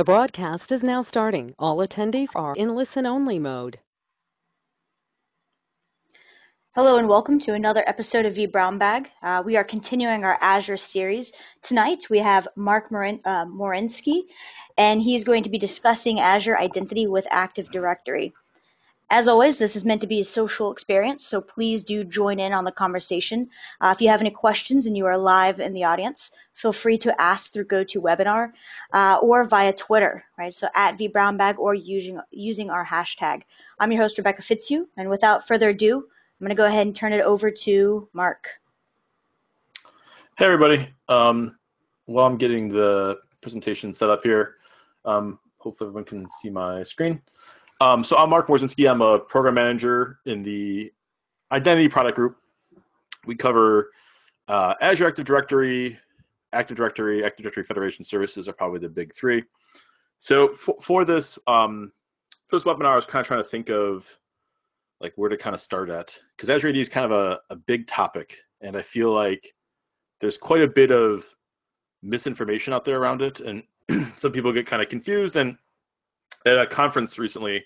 The broadcast is now starting. All attendees are in listen-only mode. Hello and welcome to another episode of vBrownBag. Uh, we are continuing our Azure series. Tonight we have Mark Morin- uh, Morinsky, and he's going to be discussing Azure Identity with Active Directory. As always, this is meant to be a social experience, so please do join in on the conversation. Uh, if you have any questions and you are live in the audience, feel free to ask through GoToWebinar uh, or via Twitter, right? So at vBrownBag or using using our hashtag. I'm your host Rebecca Fitzhugh, and without further ado, I'm going to go ahead and turn it over to Mark. Hey everybody. Um, while I'm getting the presentation set up here, um, hopefully everyone can see my screen. Um, so I'm Mark Morowczynski. I'm a program manager in the identity product group. We cover uh, Azure Active Directory, Active Directory, Active Directory Federation Services are probably the big three. So for, for this um, for this webinar, I was kind of trying to think of like where to kind of start at because Azure AD is kind of a, a big topic, and I feel like there's quite a bit of misinformation out there around it, and some people get kind of confused and at a conference recently,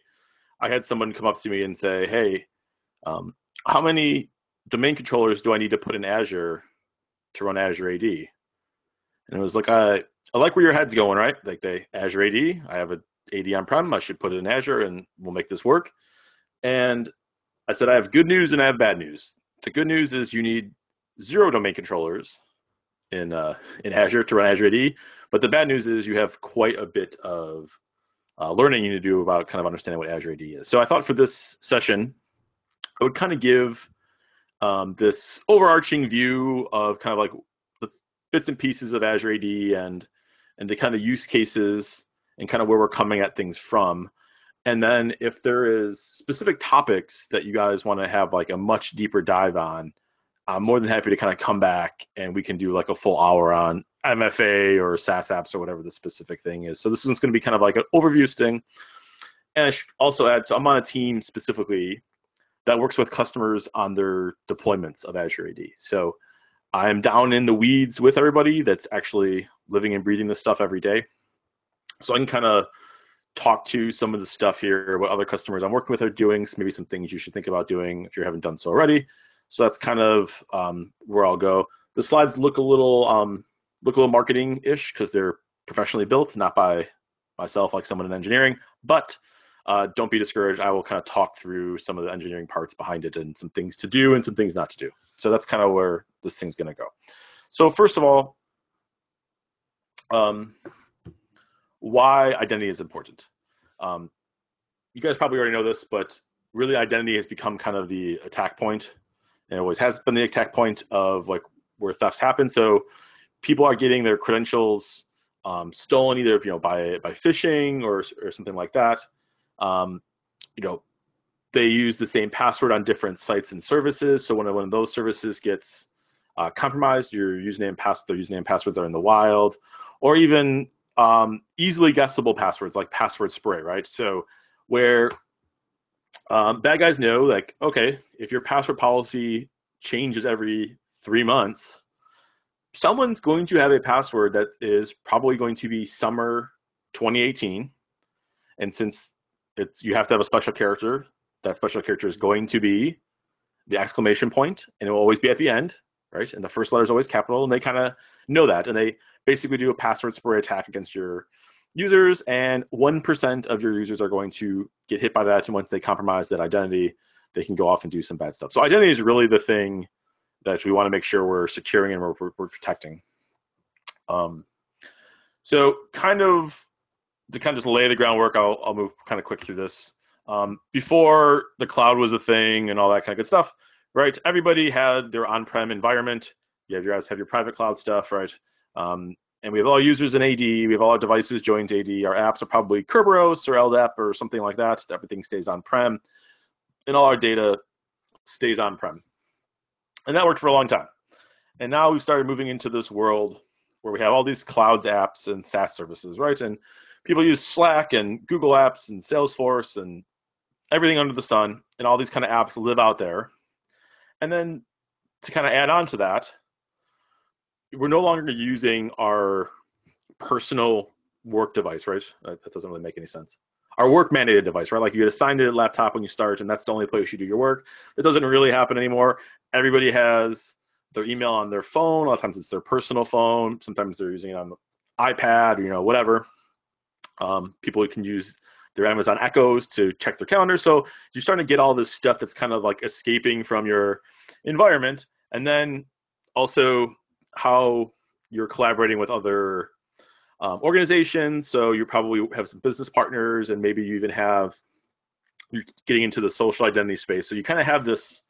I had someone come up to me and say, "Hey, um, how many domain controllers do I need to put in Azure to run Azure AD?" And it was like, "I I like where your head's going, right? Like they Azure AD, I have a AD on-prem, I should put it in Azure, and we'll make this work." And I said, "I have good news and I have bad news. The good news is you need zero domain controllers in uh, in Azure to run Azure AD, but the bad news is you have quite a bit of uh, learning you need to do about kind of understanding what Azure AD is. So I thought for this session, I would kind of give um, this overarching view of kind of like the bits and pieces of Azure AD and and the kind of use cases and kind of where we're coming at things from. And then if there is specific topics that you guys want to have like a much deeper dive on, I'm more than happy to kind of come back and we can do like a full hour on MFA or SaaS apps or whatever the specific thing is. So this one's going to be kind of like an overview thing. And I should also add, so I'm on a team specifically that works with customers on their deployments of Azure AD. So I'm down in the weeds with everybody that's actually living and breathing this stuff every day. So I can kind of talk to some of the stuff here, what other customers I'm working with are doing, maybe some things you should think about doing if you haven't done so already. So that's kind of um, where I'll go. The slides look a little um, look a little marketing ish because they're professionally built, not by myself like someone in engineering. But uh, don't be discouraged. I will kind of talk through some of the engineering parts behind it and some things to do and some things not to do. So that's kind of where this thing's going to go. So first of all, um, why identity is important. Um, you guys probably already know this, but really identity has become kind of the attack point and it always has been the attack point of like where thefts happen. So people are getting their credentials um, stolen either you know by by phishing or or something like that. Um, you know, they use the same password on different sites and services. So when one of those services gets uh, compromised, your username pass their username passwords are in the wild, or even um, easily guessable passwords like password spray, right? So where um, bad guys know like okay if your password policy changes every three months someone's going to have a password that is probably going to be summer 2018 and since it's you have to have a special character that special character is going to be the exclamation point and it will always be at the end right? And the first letter is always capital and they kind of know that and they basically do a password spray attack against your users and 1% of your users are going to get hit by that and once they compromise that identity they can go off and do some bad stuff. So identity is really the thing that we want to make sure we're securing and we're, we're protecting. Um, so kind of to kind of just lay the groundwork i'll, I'll move kind of quick through this. Um, before the cloud was a thing and all that kind of good stuff right everybody had their on-prem environment. You have your guys have your private cloud stuff right? Um, and we have all users in AD. We have all our devices joined to AD. Our apps are probably Kerberos or LDAP or something like that. Everything stays on prem, and all our data stays on prem. And that worked for a long time. And now we've started moving into this world where we have all these clouds apps and SaaS services, right? And people use Slack and Google Apps and Salesforce and everything under the sun, and all these kind of apps live out there. And then to kind of add on to that, we're no longer using our personal work device, right? That, that doesn't really make any sense. Our work mandated device, right? Like you get assigned a laptop when you start, and that's the only place you do your work. That doesn't really happen anymore. Everybody has their email on their phone. A lot of times it's their personal phone. Sometimes they're using it on the iPad or you know whatever. Um, people can use their Amazon Echoes to check their calendar. So you're starting to get all this stuff that's kind of like escaping from your environment, and then also how you're collaborating with other um, organizations. So you probably have some business partners, and maybe you even have you're getting into the social identity space. So you kind of have this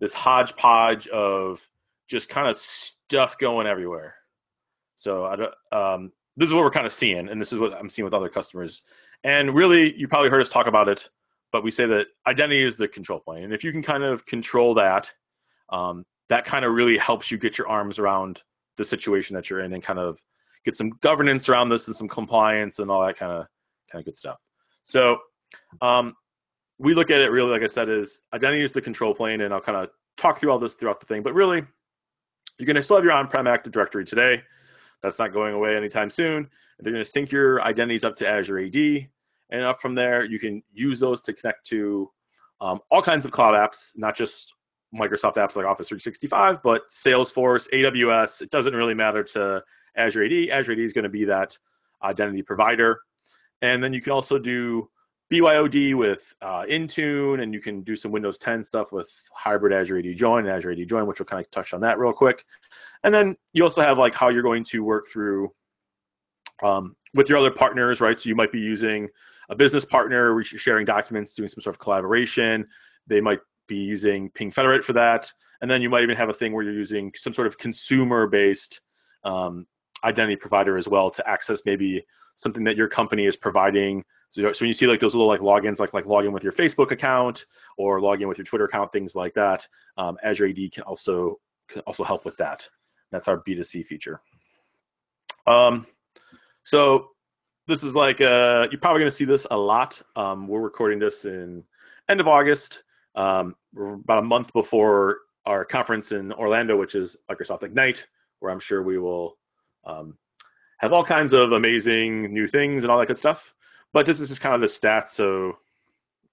this hodgepodge of just kind of stuff going everywhere. So I don't, um, this is what we're kind of seeing, and this is what I'm seeing with other customers. And really, you probably heard us talk about it, but we say that identity is the control plane, and if you can kind of control that, um, that kind of really helps you get your arms around the situation that you're in and kind of get some governance around this and some compliance and all that kind of kind of good stuff. So um, we look at it really, like I said, is identity is the control plane, and I'll kind of talk through all this throughout the thing. But really, you're going to still have your on-prem Active Directory today. That's not going away anytime soon. They're going to sync your identities up to Azure AD, and up from there, you can use those to connect to um, all kinds of cloud apps, not just Microsoft apps like Office 365, but Salesforce, AWS. It doesn't really matter to Azure AD. Azure AD is going to be that identity provider. And then you can also do BYOD with uh, Intune, and you can do some Windows 10 stuff with hybrid Azure AD Join and Azure AD Join, which we'll kind of touch on that real quick. And then you also have like how you're going to work through um, with your other partners, right? So you might be using a business partner, sharing documents, doing some sort of collaboration. They might be using Ping Federate for that, and then you might even have a thing where you're using some sort of consumer-based um, identity provider as well to access maybe something that your company is providing. So, so when you see like those little like logins, like like log in with your Facebook account or log in with your Twitter account, things like that, um, Azure AD can also can also help with that. That's our B2C feature. Um, so this is like uh, you're probably going to see this a lot. Um, we're recording this in end of August, um, about a month before our conference in Orlando, which is Microsoft Ignite, where I'm sure we will um, have all kinds of amazing new things and all that good stuff. But this is just kind of the stats, so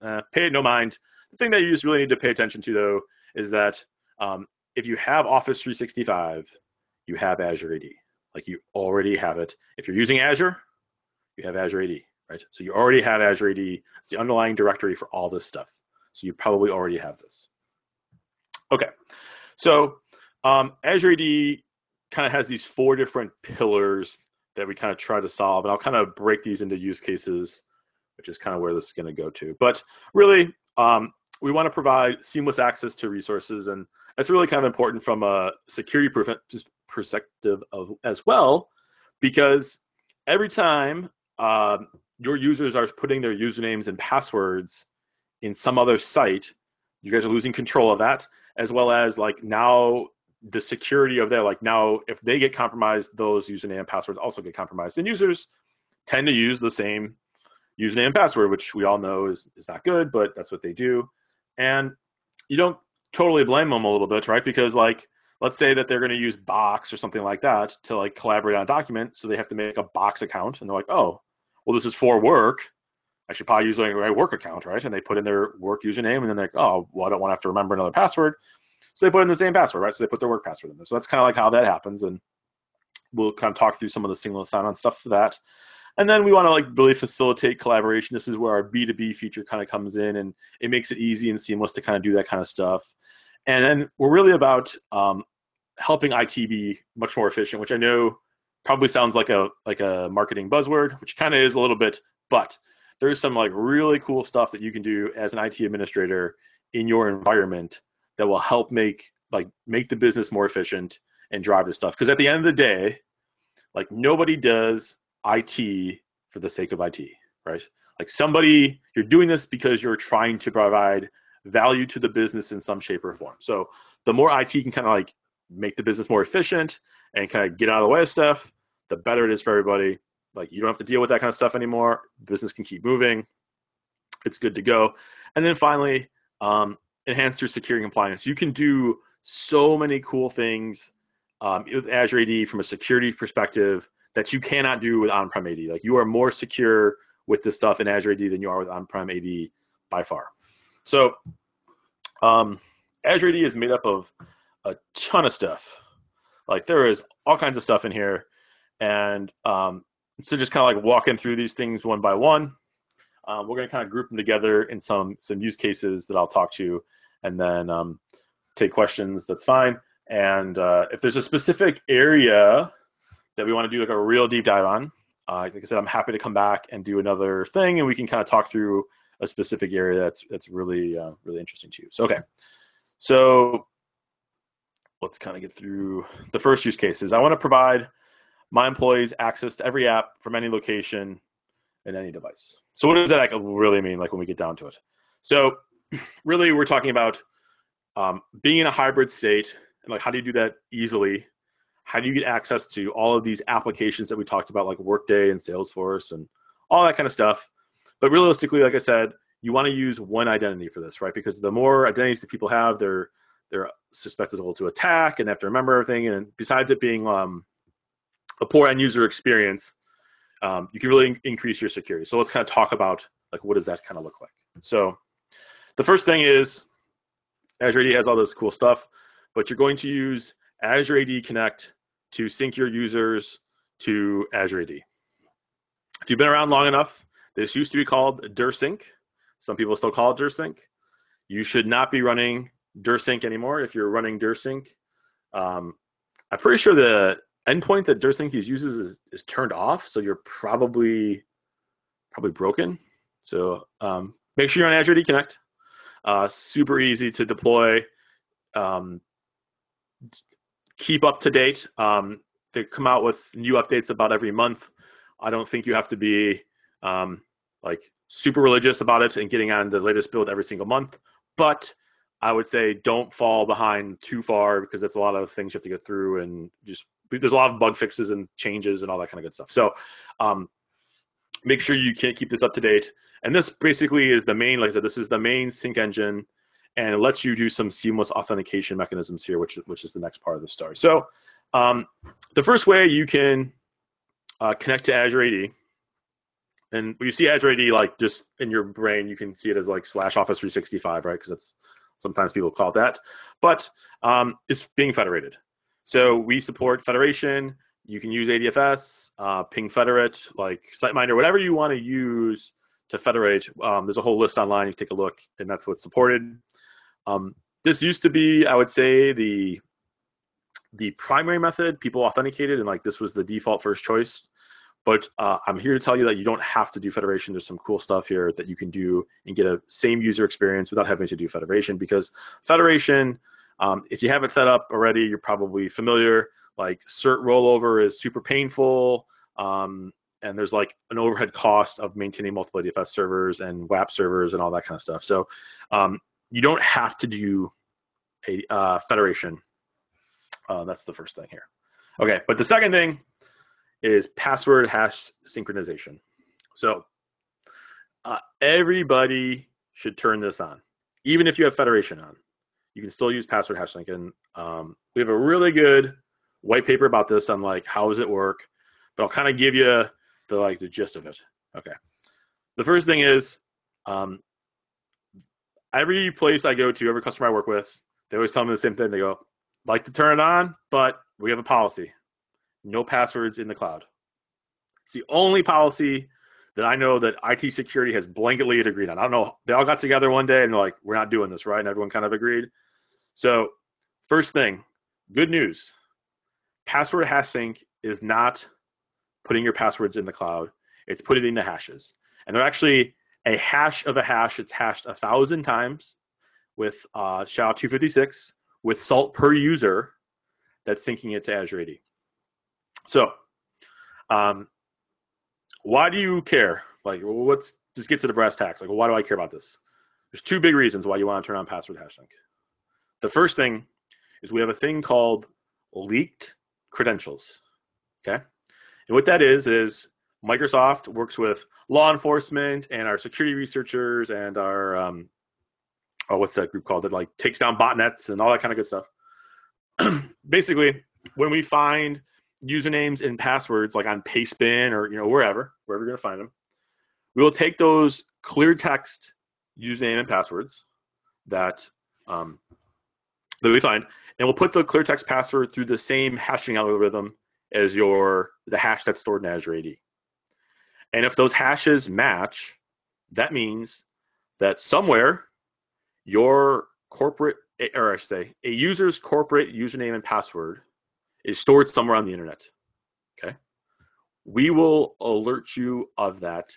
uh, pay no mind. The thing that you just really need to pay attention to, though, is that um, if you have Office 365, you have Azure AD. Like you already have it. If you're using Azure, you have Azure AD, right? So you already have Azure AD. It's the underlying directory for all this stuff. So you probably already have this. Okay, so um, Azure AD kind of has these four different pillars that we kind of try to solve, and I'll kind of break these into use cases, which is kind of where this is going to go to. But really, um, we want to provide seamless access to resources, and that's really kind of important from a security perspective of as well, because every time um, your users are putting their usernames and passwords in some other site, you guys are losing control of that, as well as like now the security of that. Like now, if they get compromised, those username and passwords also get compromised, and users tend to use the same username and password, which we all know is is not good, but that's what they do, and you don't totally blame them a little bit, right? Because like let's say that they're going to use Box or something like that to like collaborate on a document, so they have to make a Box account, and they're like, oh, well, this is for work. I should probably use my work account, right? And they put in their work username, and then they're like, oh, well, I don't want to have to remember another password. So they put in the same password, right? So they put their work password in there. So that's kind of like how that happens. And we'll kind of talk through some of the single sign-on stuff for that. And then we want to like really facilitate collaboration. This is where our B2B feature kind of comes in and it makes it easy and seamless to kind of do that kind of stuff. And then we're really about um, helping IT be much more efficient, which I know probably sounds like a like a marketing buzzword, which kind of is a little bit, but there's some like really cool stuff that you can do as an IT administrator in your environment that will help make like make the business more efficient and drive this stuff. Because at the end of the day, like nobody does IT for the sake of IT, right? Like somebody, you're doing this because you're trying to provide value to the business in some shape or form. So the more IT can kind of like make the business more efficient and kind of get out of the way of stuff, the better it is for everybody. Like you don't have to deal with that kind of stuff anymore. Business can keep moving. It's good to go. And then finally, um, enhance your security compliance. You can do so many cool things um, with Azure AD from a security perspective that you cannot do with on-prem AD. Like you are more secure with this stuff in Azure AD than you are with on-prem AD by far. So um, Azure AD is made up of a ton of stuff. Like there is all kinds of stuff in here, and um, so just kind of like walking through these things one by one. Um, we're going to kind of group them together in some some use cases that I'll talk to, you, and then um, take questions. That's fine. And uh, if there's a specific area that we want to do like a real deep dive on, uh, like I said, I'm happy to come back and do another thing, and we can kind of talk through a specific area that's that's really uh, really interesting to you. So okay, so let's kind of get through the first use cases. I want to provide my employees access to every app from any location and any device. So what does that really mean? Like when we get down to it. So really, we're talking about um, being in a hybrid state and like how do you do that easily? How do you get access to all of these applications that we talked about, like Workday and Salesforce and all that kind of stuff? But realistically, like I said, you want to use one identity for this, right? Because the more identities that people have, they're they're susceptible to attack and have to remember everything. And besides it being um, a poor end user experience, um, you can really in- increase your security. So let's kind of talk about like what does that kind of look like. So the first thing is Azure AD has all this cool stuff, but you're going to use Azure AD Connect to sync your users to Azure AD. If you've been around long enough, this used to be called DirSync. Some people still call it DirSync. You should not be running DirSync anymore. If you're running DirSync, um, I'm pretty sure the endpoint that DirSync uses is, is turned off, so you're probably probably broken. So um, make sure you're on Azure Connect. Uh, super easy to deploy. Um, keep up to date. Um, they come out with new updates about every month. I don't think you have to be um, like super religious about it and getting on the latest build every single month, but I would say don't fall behind too far because it's a lot of things you have to get through and just there's a lot of bug fixes and changes and all that kind of good stuff. So um, make sure you can't keep this up to date. And this basically is the main, like I said, this is the main sync engine, and it lets you do some seamless authentication mechanisms here, which which is the next part of the story. So um, the first way you can uh, connect to Azure AD, and you see Azure AD like just in your brain, you can see it as like slash Office 365, right? Because that's sometimes people call it that, but um, it's being federated. So we support federation. You can use ADFS, uh, Ping Federate, like SiteMinder, whatever you want to use to federate. Um, there's a whole list online. You take a look, and that's what's supported. Um, this used to be, I would say, the the primary method. People authenticated, and like this was the default first choice. But uh, I'm here to tell you that you don't have to do federation. There's some cool stuff here that you can do and get a same user experience without having to do federation. Because federation, um, if you haven't set up already, you're probably familiar. Like cert rollover is super painful. Um, and there's like an overhead cost of maintaining multiple ADFS servers and WAP servers and all that kind of stuff. So um, you don't have to do a uh, federation. Uh, that's the first thing here. Okay, but the second thing is password hash synchronization. So uh, everybody should turn this on, even if you have federation on. You can still use password hash and um, we have a really good white paper about this on like how does it work. But I'll kind of give you the like the gist of it. Okay. The first thing is um, every place I go to, every customer I work with, they always tell me the same thing. They go, like to turn it on, but we have a policy no passwords in the cloud. It's the only policy that I know that IT security has blanketly agreed on. I don't know. They all got together one day and they're like, we're not doing this, right? And everyone kind of agreed. So, first thing, good news password hash sync is not putting your passwords in the cloud, it's putting in the hashes. And they're actually a hash of a hash. It's hashed a thousand times with uh, SHA 256 with salt per user that's syncing it to Azure AD. So, um, why do you care? Like, what's just get to the brass tacks? Like, why do I care about this? There's two big reasons why you want to turn on password hash sync. The first thing is we have a thing called leaked credentials. Okay, and what that is is Microsoft works with law enforcement and our security researchers and our um, oh, what's that group called that like takes down botnets and all that kind of good stuff. Basically, when we find usernames and passwords like on Pastebin or you know wherever, wherever you're gonna find them. We will take those clear text username and passwords that um, that we find, and we'll put the clear text password through the same hashing algorithm as your the hash that's stored in Azure AD. And if those hashes match, that means that somewhere your corporate or I should say a user's corporate username and password is stored somewhere on the internet. Okay. We will alert you of that,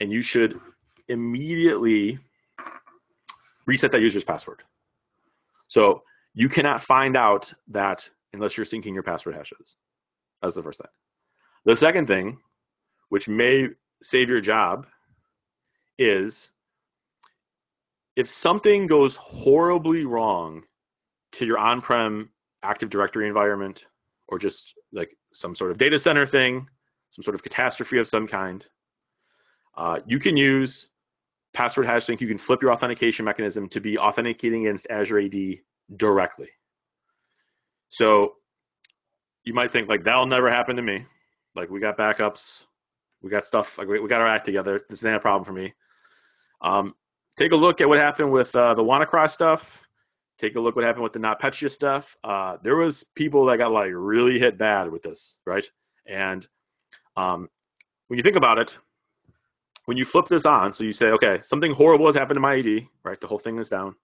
and you should immediately reset that user's password. So you cannot find out that unless you're syncing your password hashes. That's the first thing. The second thing, which may save your job, is if something goes horribly wrong to your on-prem Active Directory environment, or just like some sort of data center thing, some sort of catastrophe of some kind, uh, you can use password hash sync. You can flip your authentication mechanism to be authenticating against Azure AD directly. So you might think like that'll never happen to me. Like we got backups, we got stuff. Like we, got our act together. This is not a problem for me. Um, take a look at what happened with uh, the WannaCry stuff. Take a look what happened with the NotPetya stuff. Uh, there was people that got like really hit bad with this, right? And um, when you think about it, when you flip this on, so you say, okay, something horrible has happened to my AD, right? The whole thing is down.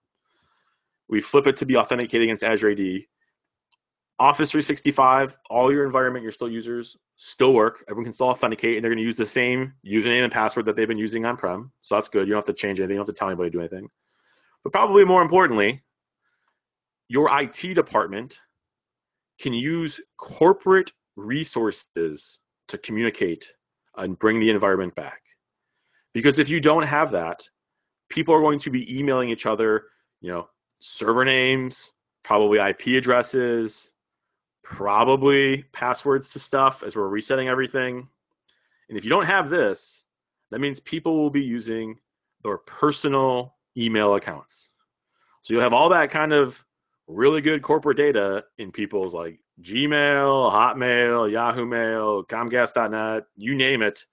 We flip it to be authenticated against Azure AD. Office 365, all your environment, your still users still work. Everyone can still authenticate, and they're going to use the same username and password that they've been using on prem. So that's good. You don't have to change anything. You don't have to tell anybody to do anything. But probably more importantly, your IT department can use corporate resources to communicate and bring the environment back. Because if you don't have that, people are going to be emailing each other, you know, server names, probably IP addresses, probably passwords to stuff as we're resetting everything. And if you don't have this, that means people will be using their personal email accounts. So you'll have all that kind of really good corporate data in people's like Gmail, Hotmail, Yahoo Mail, Comcast.net, you name it,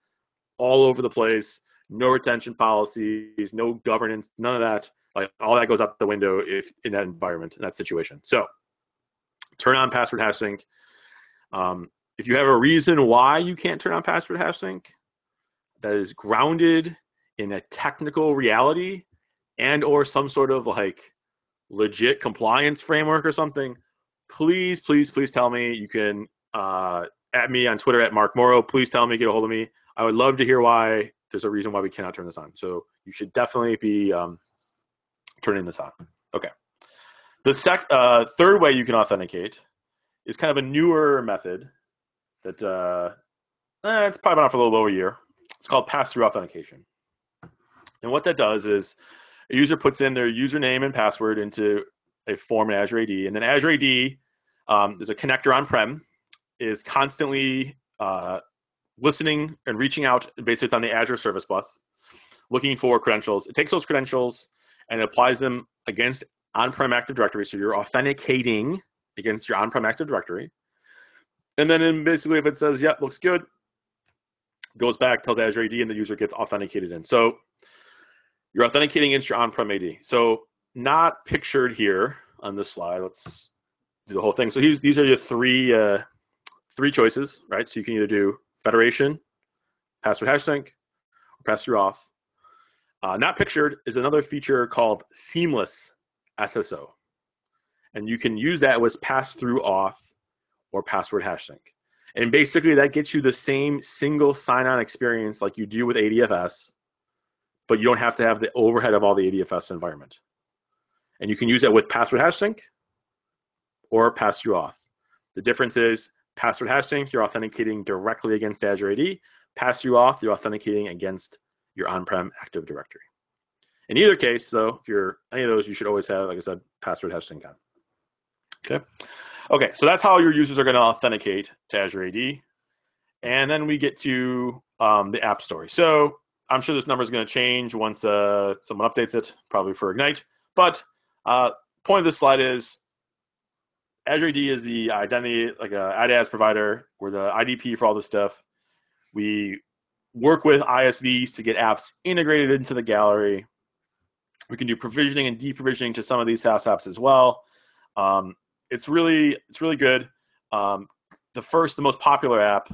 all over the place. No retention policies, no governance, none of that. Like all that goes out the window if in that environment, in that situation. So turn on password hash sync. Um, if you have a reason why you can't turn on password hash sync that is grounded in a technical reality and or some sort of like legit compliance framework or something, please, please, please tell me. You can uh, at me on Twitter at Mark Morrow. Please tell me, get a hold of me. I would love to hear why there's a reason why we cannot turn this on. So you should definitely be um, turning this on. Okay. The sec- uh, third way you can authenticate is kind of a newer method that uh, eh, it's probably been out for a little over a year. It's called pass-through authentication. And what that does is a user puts in their username and password into a form in Azure AD, and then Azure AD, um, there's a connector on-prem, is constantly uh, listening and reaching out. Basically, it's on the Azure Service Bus, looking for credentials. It takes those credentials and applies them against on-prem Active Directory. So you're authenticating against your on-prem Active Directory. And then basically if it says, yep, looks good, goes back, tells Azure AD, and the user gets authenticated in. So you're authenticating against your on-prem AD. So not pictured here on this slide. Let's do the whole thing. So these are your three uh, three choices, right? So you can either do federation, password hash sync, or pass through auth. Uh, not pictured is another feature called seamless SSO. And you can use that with pass through auth or password hash sync. And basically, that gets you the same single sign on experience like you do with ADFS, but you don't have to have the overhead of all the ADFS environment. And you can use that with password hash sync or pass through auth. The difference is password hash sync, you're authenticating directly against Azure AD. Pass through auth, you're authenticating against your on prem Active Directory. In either case, though, if you're any of those, you should always have, like I said, password hash sync on. Okay. Okay, so that's how your users are going to authenticate to Azure AD. And then we get to um, the app story. So I'm sure this number is going to change once uh, someone updates it, probably for Ignite. But uh, point of this slide is Azure AD is the identity, like a IDaaS provider. We're the IDP for all this stuff. We work with ISVs to get apps integrated into the gallery. We can do provisioning and deprovisioning to some of these SaaS apps as well. Um, it's really it's really good. Um, the first, the most popular app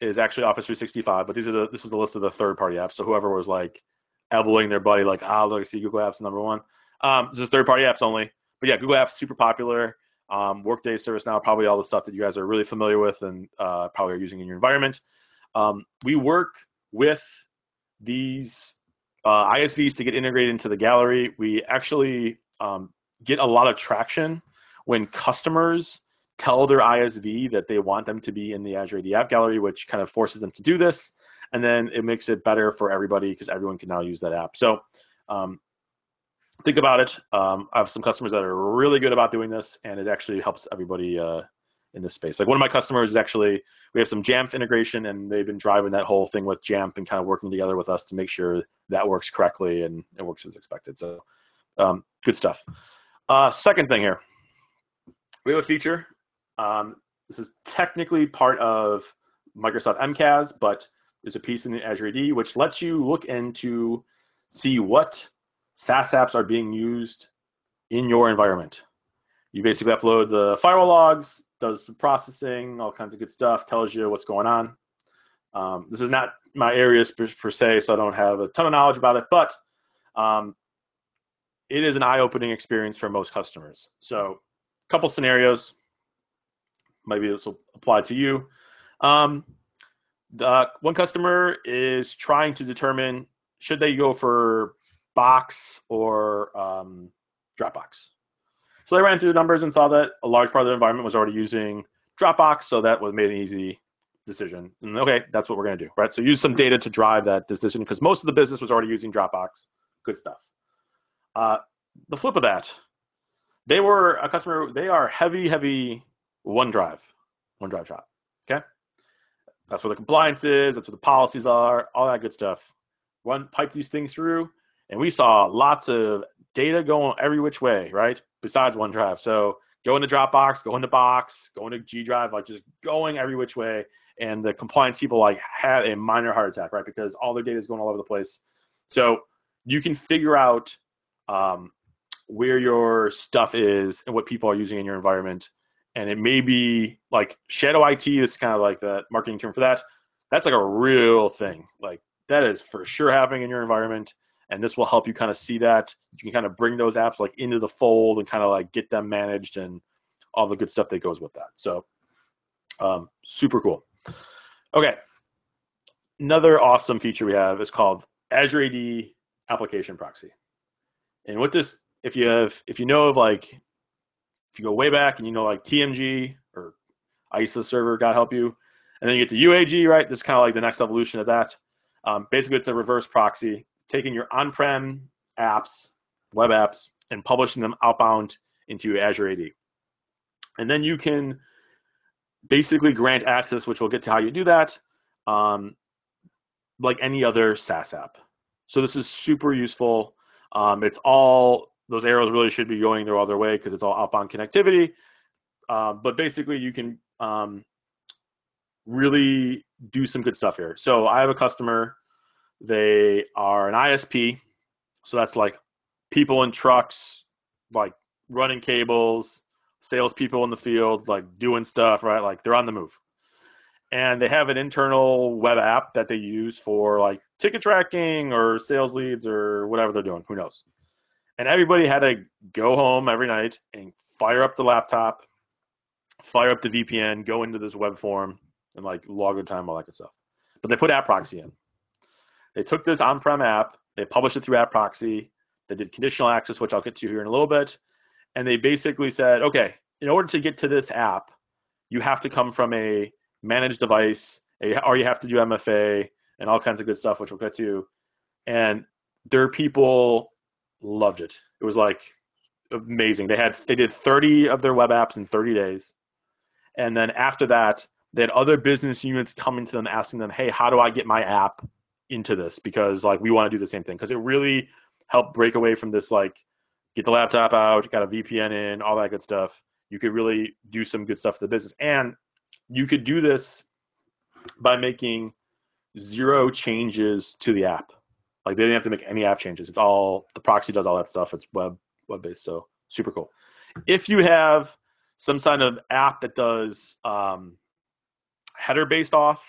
is actually Office 365, but these are the this is the list of the third party apps. So whoever was like elbowing their buddy, like, ah, look, see Google Apps number one. Um, this is third party apps only. But yeah, Google Apps super popular. Um, Workday, ServiceNow, probably all the stuff that you guys are really familiar with and uh, probably are using in your environment. Um, we work with these uh, ISVs to get integrated into the gallery. We actually um, get a lot of traction when customers tell their ISV that they want them to be in the Azure AD App Gallery, which kind of forces them to do this. And then it makes it better for everybody because everyone can now use that app. So um, think about it. Um, I have some customers that are really good about doing this, and it actually helps everybody uh, in this space. Like one of my customers is actually we have some Jamf integration, and they've been driving that whole thing with Jamf and kind of working together with us to make sure that works correctly and it works as expected. So um, good stuff. Uh, second thing here, we have a feature. Um, this is technically part of Microsoft MCAS, but there's a piece in the Azure AD which lets you look into see what SaaS apps are being used in your environment. You basically upload the firewall logs, does some processing, all kinds of good stuff, tells you what's going on. Um, this is not my area per, per, se, so I don't have a ton of knowledge about it, but um, it is an eye-opening experience for most customers. So, a couple scenarios. Maybe this will apply to you. Um, the one customer is trying to determine should they go for Box or um, Dropbox. So they ran through the numbers and saw that a large part of the environment was already using Dropbox, so that was made an easy decision. And okay, that's what we're going to do, right? So use some data to drive that decision because most of the business was already using Dropbox. Good stuff. Uh, the flip of that, they were a customer. They are heavy, heavy OneDrive, OneDrive shop. Okay, that's where the compliance is. That's where the policies are. All that good stuff. Run pipe these things through, and we saw lots of data going every which way, right? Besides OneDrive. So go into Dropbox, go into Box, go into G Drive, like just going every which way. And the compliance people like had a minor heart attack, right? Because all their data is going all over the place. So you can figure out um, where your stuff is and what people are using in your environment. And it may be like shadow IT, is kind of like the marketing term for that. That's like a real thing. Like that is for sure happening in your environment and this will help you kind of see that you can kind of bring those apps like into the fold and kind of like get them managed and all the good stuff that goes with that so um, super cool okay another awesome feature we have is called azure ad application proxy and what this if you have if you know of like if you go way back and you know like tmg or isa server god help you and then you get to uag right this is kind of like the next evolution of that um, basically it's a reverse proxy taking your on-prem apps, web apps, and publishing them outbound into Azure AD. And then you can basically grant access, which we'll get to how you do that, um, like any other SaaS app. So this is super useful. Um, it's all those arrows really should be going their other way because it's all outbound connectivity. Uh, but basically, you can um, really do some good stuff here. So I have a customer they are an ISP, so that's like people in trucks, like running cables, salespeople in the field, like doing stuff, right? Like they're on the move. And they have an internal web app that they use for like ticket tracking or sales leads or whatever they're doing. Who knows? And everybody had to go home every night and fire up the laptop, fire up the VPN, go into this web form, and like log the time, all that good stuff. But they put app proxy in. They took this on-prem app, they published it through App Proxy, they did conditional access, which I'll get to here in a little bit, and they basically said, okay, in order to get to this app, you have to come from a managed device, or you have to do MFA and all kinds of good stuff, which we'll get to. And there are people loved it. It was like amazing. They had they did 30 of their web apps in 30 days. And then after that, they had other business units coming to them asking them, "Hey, how do I get my app into this because like we want to do the same thing because it really helped break away from this like get the laptop out, got a VPN in, all that good stuff. you could really do some good stuff for the business. And you could do this by making zero changes to the app. Like they didn't have to make any app changes. It's all the proxy does all that stuff. It's web web based, so super cool. If you have some kind of app that does um, header based auth,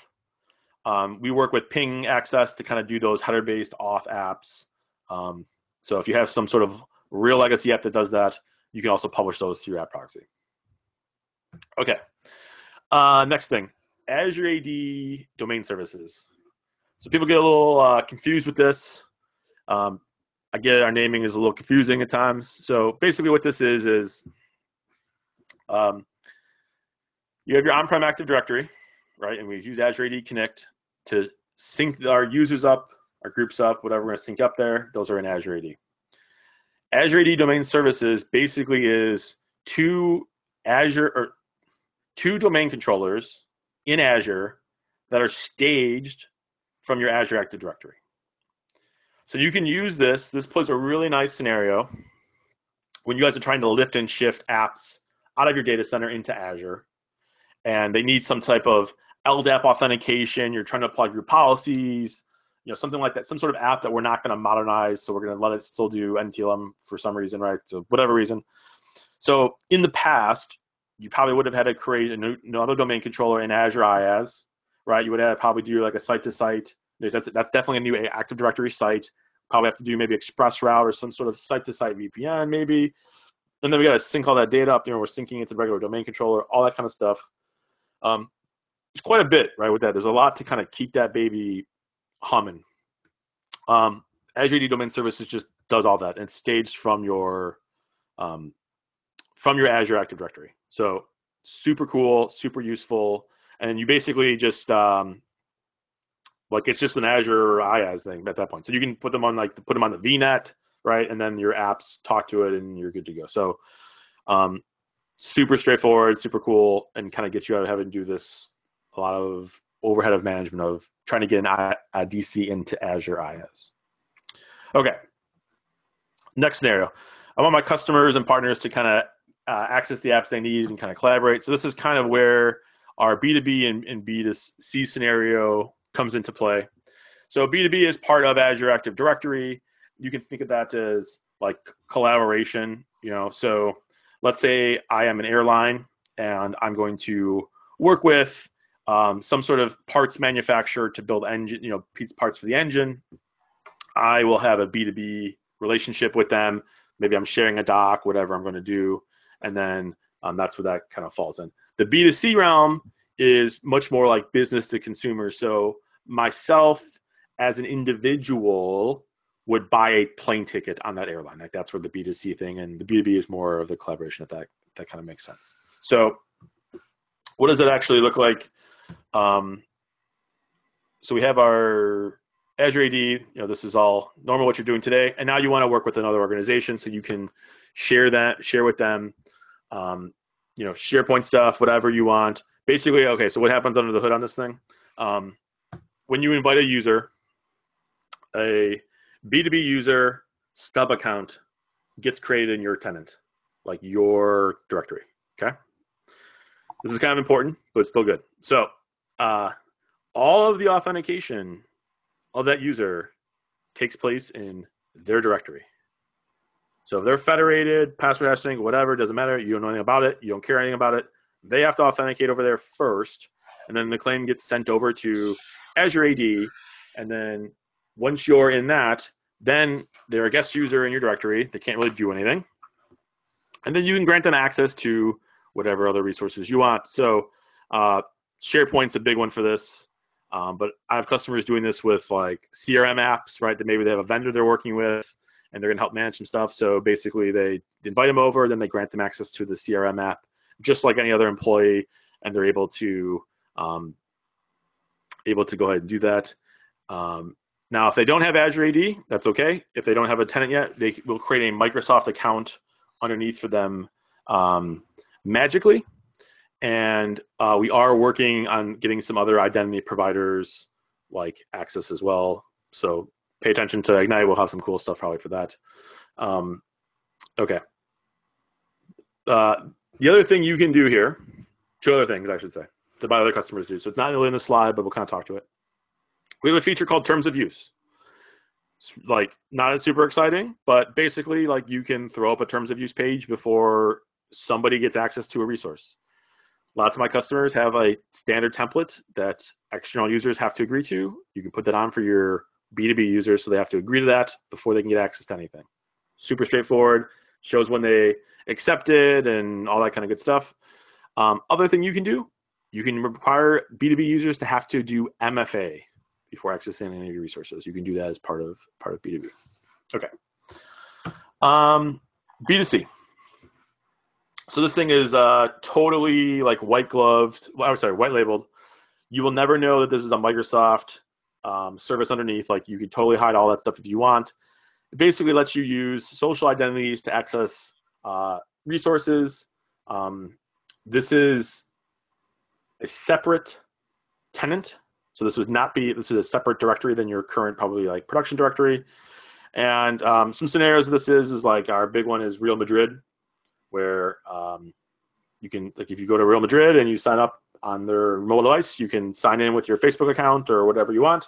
um, we work with Ping Access to kind of do those header based auth apps. Um, so if you have some sort of real legacy app that does that, you can also publish those through App Proxy. Okay. Uh, next thing, Azure AD domain services. So people get a little uh, confused with this. Um, I get our naming is a little confusing at times. So basically, what this is is um, you have your on-prem Active Directory, right? And we use Azure AD Connect to sync our users up, our groups up, whatever we're going to sync up there. Those are in Azure AD. Azure AD Domain Services basically is two Azure or two domain controllers in Azure that are staged from your Azure Active Directory. So you can use this. This plays a really nice scenario when you guys are trying to lift and shift apps out of your data center into Azure, and they need some type of LDAP authentication. You're trying to plug your policies, you know, something like that, some sort of app that we're not going to modernize, so we're going to let it still do NTLM for some reason, right? So whatever reason. So in the past, you probably would have had to create new, another domain controller in Azure IaaS, right? You would have probably do like a site-to-site. That's that's definitely a new Active Directory site. Probably have to do maybe ExpressRoute or some sort of site-to-site VPN, maybe. And then we got to sync all that data up. You know, we're syncing it to the regular domain controller, all that kind of stuff. Um, it's quite a bit, right? With that, there's a lot to kind of keep that baby humming. Um, Azure AD Domain Services just does all that and staged from your um, from your Azure Active Directory. So super cool, super useful, and you basically just um, like it's just an Azure IaaS thing at that point. So you can put them on like put them on the VNet, right, and then your apps talk to it, and you're good to go. So um, super straightforward, super cool, and kind of get you out of having to do this a lot of overhead of management of trying to get an I, a DC into Azure IaaS. Okay. Next scenario. I want my customers and partners to kind of uh, access the apps they need and kind of collaborate. So this is kind of where our B2B and, and B2C scenario comes into play. So B2B is part of Azure Active Directory. You can think of that as like collaboration, you know. So let's say I am an airline and I'm going to work with um, some sort of parts manufacturer to build engine, you know, parts for the engine. I will have a B2B relationship with them. Maybe I'm sharing a doc, whatever I'm going to do and then um, that's where that kind of falls in. The B2C realm is much more like business to consumer. So myself as an individual would buy a plane ticket on that airline. Like that's where the B2C thing and the B2B is more of the collaboration if that that kind of makes sense. So what does it actually look like? Um, so we have our Azure AD, you know, this is all normal what you're doing today. And now you want to work with another organization so you can share that, share with them um, you know, SharePoint stuff, whatever you want. Basically, okay, so what happens under the hood on this thing? Um, when you invite a user, a B2B user stub account gets created in your tenant, like your directory. Okay. This is kind of important, but it's still good. So, uh, all of the authentication of that user takes place in their directory. So if they're federated, password hashing, whatever, doesn't matter. You don't know anything about it. You don't care anything about it. They have to authenticate over there first, and then the claim gets sent over to Azure AD. And then once you're in that, then they're a guest user in your directory. They can't really do anything. And then you can grant them access to whatever other resources you want. So uh, SharePoint's a big one for this. Um, but I have customers doing this with like CRM apps, right? That maybe they have a vendor they're working with and they're going to help manage some stuff. So basically, they invite them over, then they grant them access to the CRM app, just like any other employee, and they're able to um, able to go ahead and do that. Um, now, if they don't have Azure AD, that's okay. If they don't have a tenant yet, they will create a Microsoft account underneath for them um, magically. And uh, we are working on getting some other identity providers like access as well. So pay attention to Ignite. We'll have some cool stuff probably for that. Um, okay. Uh, the other thing you can do here, two other things I should say that my other customers do. So it's not really in the slide, but we'll kind of talk to it. We have a feature called terms of use. It's like not super exciting, but basically like you can throw up a terms of use page before somebody gets access to a resource. Lots of my customers have a standard template that external users have to agree to. You can put that on for your B2B users, so they have to agree to that before they can get access to anything. Super straightforward, shows when they accepted and all that kind of good stuff. Um, other thing you can do, you can require B2B users to have to do MFA before accessing any of your resources. You can do that as part of part of B2B. Okay. Um, B2C. So this thing is uh, totally like white gloved. Well, I'm sorry, white labeled. You will never know that this is a Microsoft um, service underneath. Like you can totally hide all that stuff if you want. It basically lets you use social identities to access uh, resources. Um, this is a separate tenant. So this would not be, this is a separate directory than your current probably like production directory. And um, some scenarios this is, is like our big one is Real Madrid, where um, you can, like if you go to Real Madrid and you sign up on their mobile device, you can sign in with your Facebook account or whatever you want.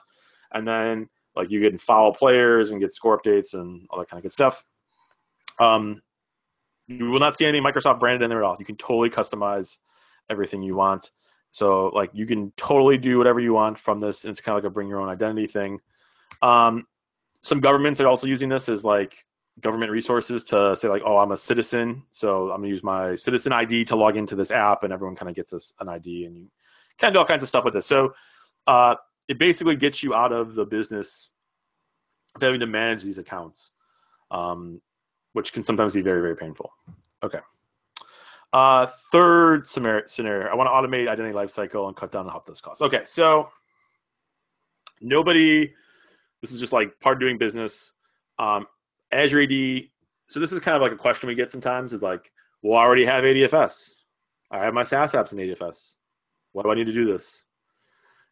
And then like you can follow players and get score updates and all that kind of good stuff. Um, you will not see any Microsoft branded in there at all. You can totally customize everything you want. So like you can totally do whatever you want from this. And it's kind of like a bring your own identity thing. Um, some governments are also using this as like government resources to say like, oh, I'm a citizen, so I'm gonna use my citizen ID to log into this app, and everyone kind of gets this an ID, and you of do all kinds of stuff with this. So uh, it basically gets you out of the business of having to manage these accounts. Um, which can sometimes be very, very painful. Okay. Uh, third scenario, I want to automate identity lifecycle and cut down on help desk costs. Okay, so nobody, this is just like part of doing business. Um, Azure AD, so this is kind of like a question we get sometimes is like, well, I already have ADFS. I have my SaaS apps in ADFS. Why do I need to do this?